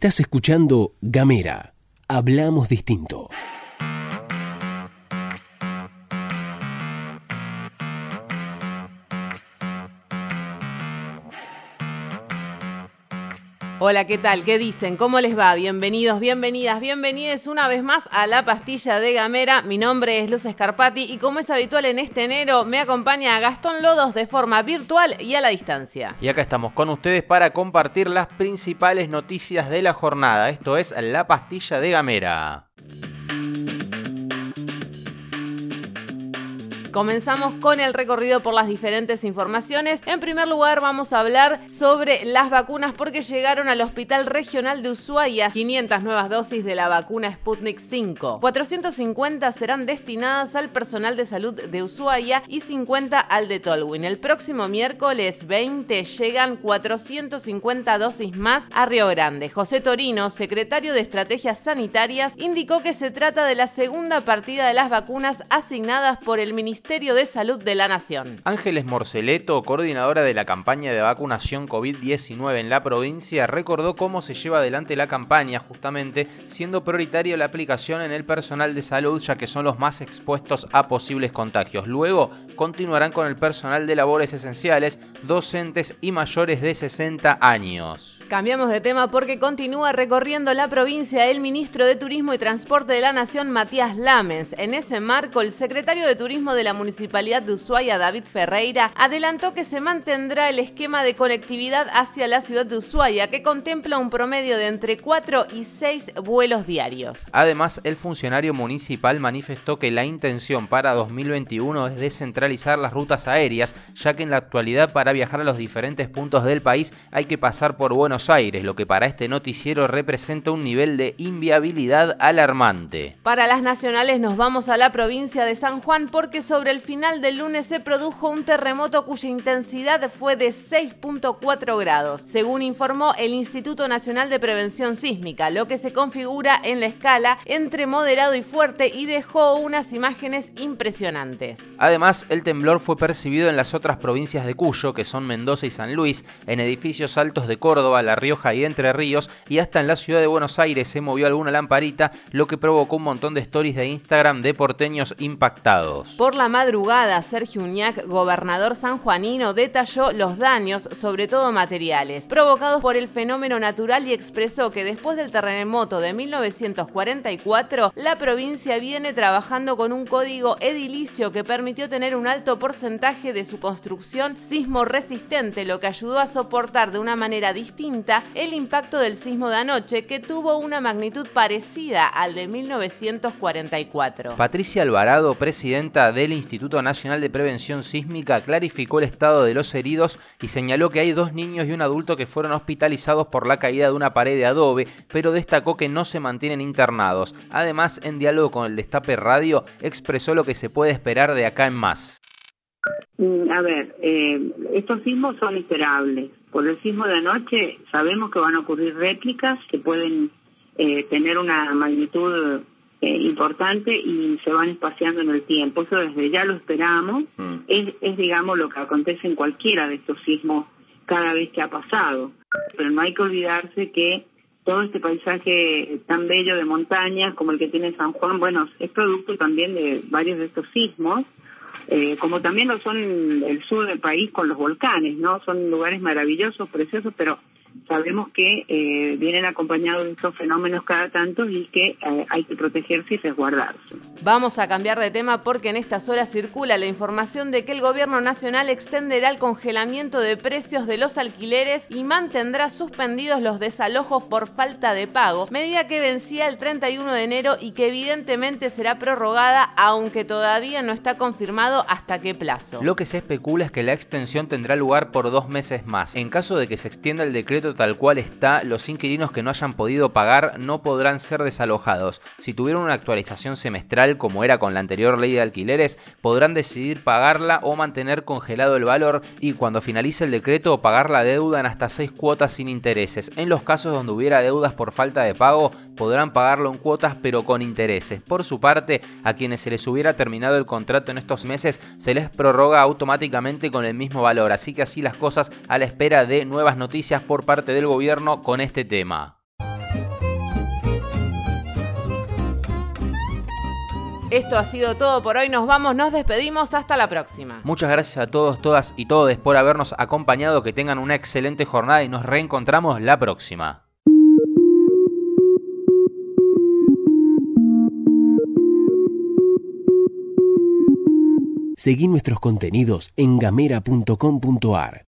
Estás escuchando Gamera. Hablamos distinto. Hola, ¿qué tal? ¿Qué dicen? ¿Cómo les va? Bienvenidos, bienvenidas, bienvenidos una vez más a La Pastilla de Gamera. Mi nombre es Luz Escarpati y como es habitual en este enero, me acompaña Gastón Lodos de forma virtual y a la distancia. Y acá estamos con ustedes para compartir las principales noticias de la jornada. Esto es La Pastilla de Gamera. Comenzamos con el recorrido por las diferentes informaciones. En primer lugar, vamos a hablar sobre las vacunas porque llegaron al Hospital Regional de Ushuaia 500 nuevas dosis de la vacuna Sputnik 5. 450 serán destinadas al personal de salud de Ushuaia y 50 al de Tolwyn. El próximo miércoles 20 llegan 450 dosis más a Río Grande. José Torino, secretario de Estrategias Sanitarias, indicó que se trata de la segunda partida de las vacunas asignadas por el Ministerio Ministerio de Salud de la Nación. Ángeles Morceleto, coordinadora de la campaña de vacunación COVID-19 en la provincia, recordó cómo se lleva adelante la campaña, justamente siendo prioritaria la aplicación en el personal de salud, ya que son los más expuestos a posibles contagios. Luego continuarán con el personal de labores esenciales, docentes y mayores de 60 años. Cambiamos de tema porque continúa recorriendo la provincia el ministro de Turismo y Transporte de la Nación, Matías Lamens. En ese marco, el secretario de Turismo de la Municipalidad de Ushuaia, David Ferreira, adelantó que se mantendrá el esquema de conectividad hacia la ciudad de Ushuaia, que contempla un promedio de entre 4 y 6 vuelos diarios. Además, el funcionario municipal manifestó que la intención para 2021 es descentralizar las rutas aéreas, ya que en la actualidad para viajar a los diferentes puntos del país hay que pasar por Buenos Aires, lo que para este noticiero representa un nivel de inviabilidad alarmante. Para las nacionales nos vamos a la provincia de San Juan porque sobre el final del lunes se produjo un terremoto cuya intensidad fue de 6.4 grados, según informó el Instituto Nacional de Prevención Sísmica, lo que se configura en la escala entre moderado y fuerte y dejó unas imágenes impresionantes. Además, el temblor fue percibido en las otras provincias de Cuyo, que son Mendoza y San Luis, en edificios altos de Córdoba, la Rioja y Entre Ríos, y hasta en la ciudad de Buenos Aires se movió alguna lamparita, lo que provocó un montón de stories de Instagram de porteños impactados. Por la madrugada, Sergio Uñac, gobernador sanjuanino, detalló los daños, sobre todo materiales, provocados por el fenómeno natural y expresó que después del terremoto de 1944, la provincia viene trabajando con un código edilicio que permitió tener un alto porcentaje de su construcción sismo resistente, lo que ayudó a soportar de una manera distinta el impacto del sismo de anoche, que tuvo una magnitud parecida al de 1944. Patricia Alvarado, presidenta del Instituto Nacional de Prevención Sísmica, clarificó el estado de los heridos y señaló que hay dos niños y un adulto que fueron hospitalizados por la caída de una pared de adobe, pero destacó que no se mantienen internados. Además, en diálogo con el Destape Radio, expresó lo que se puede esperar de acá en más. Mm, a ver, eh, estos sismos son esperables. Por el sismo de anoche sabemos que van a ocurrir réplicas que pueden eh, tener una magnitud eh, importante y se van espaciando en el tiempo. Eso desde ya lo esperamos. Mm. Es, es, digamos, lo que acontece en cualquiera de estos sismos cada vez que ha pasado. Pero no hay que olvidarse que todo este paisaje tan bello de montañas como el que tiene San Juan, bueno, es producto también de varios de estos sismos eh, como también lo son el sur del país con los volcanes, ¿no? Son lugares maravillosos, preciosos, pero sabemos que eh, vienen acompañados de estos fenómenos cada tanto y que eh, hay que protegerse y resguardarse. Vamos a cambiar de tema porque en estas horas circula la información de que el gobierno nacional extenderá el congelamiento de precios de los alquileres y mantendrá suspendidos los desalojos por falta de pago, medida que vencía el 31 de enero y que evidentemente será prorrogada aunque todavía no está confirmado hasta qué plazo. Lo que se especula es que la extensión tendrá lugar por dos meses más. En caso de que se extienda el decreto tal cual está, los inquilinos que no hayan podido pagar no podrán ser desalojados. Si tuvieron una actualización semestral como era con la anterior ley de alquileres, podrán decidir pagarla o mantener congelado el valor y cuando finalice el decreto pagar la deuda en hasta seis cuotas sin intereses. En los casos donde hubiera deudas por falta de pago, podrán pagarlo en cuotas pero con intereses. Por su parte, a quienes se les hubiera terminado el contrato en estos meses, se les prorroga automáticamente con el mismo valor. Así que así las cosas a la espera de nuevas noticias por parte del gobierno con este tema. Esto ha sido todo por hoy. Nos vamos, nos despedimos. Hasta la próxima. Muchas gracias a todos, todas y todos por habernos acompañado. Que tengan una excelente jornada y nos reencontramos la próxima. Seguí nuestros contenidos en gamera.com.ar.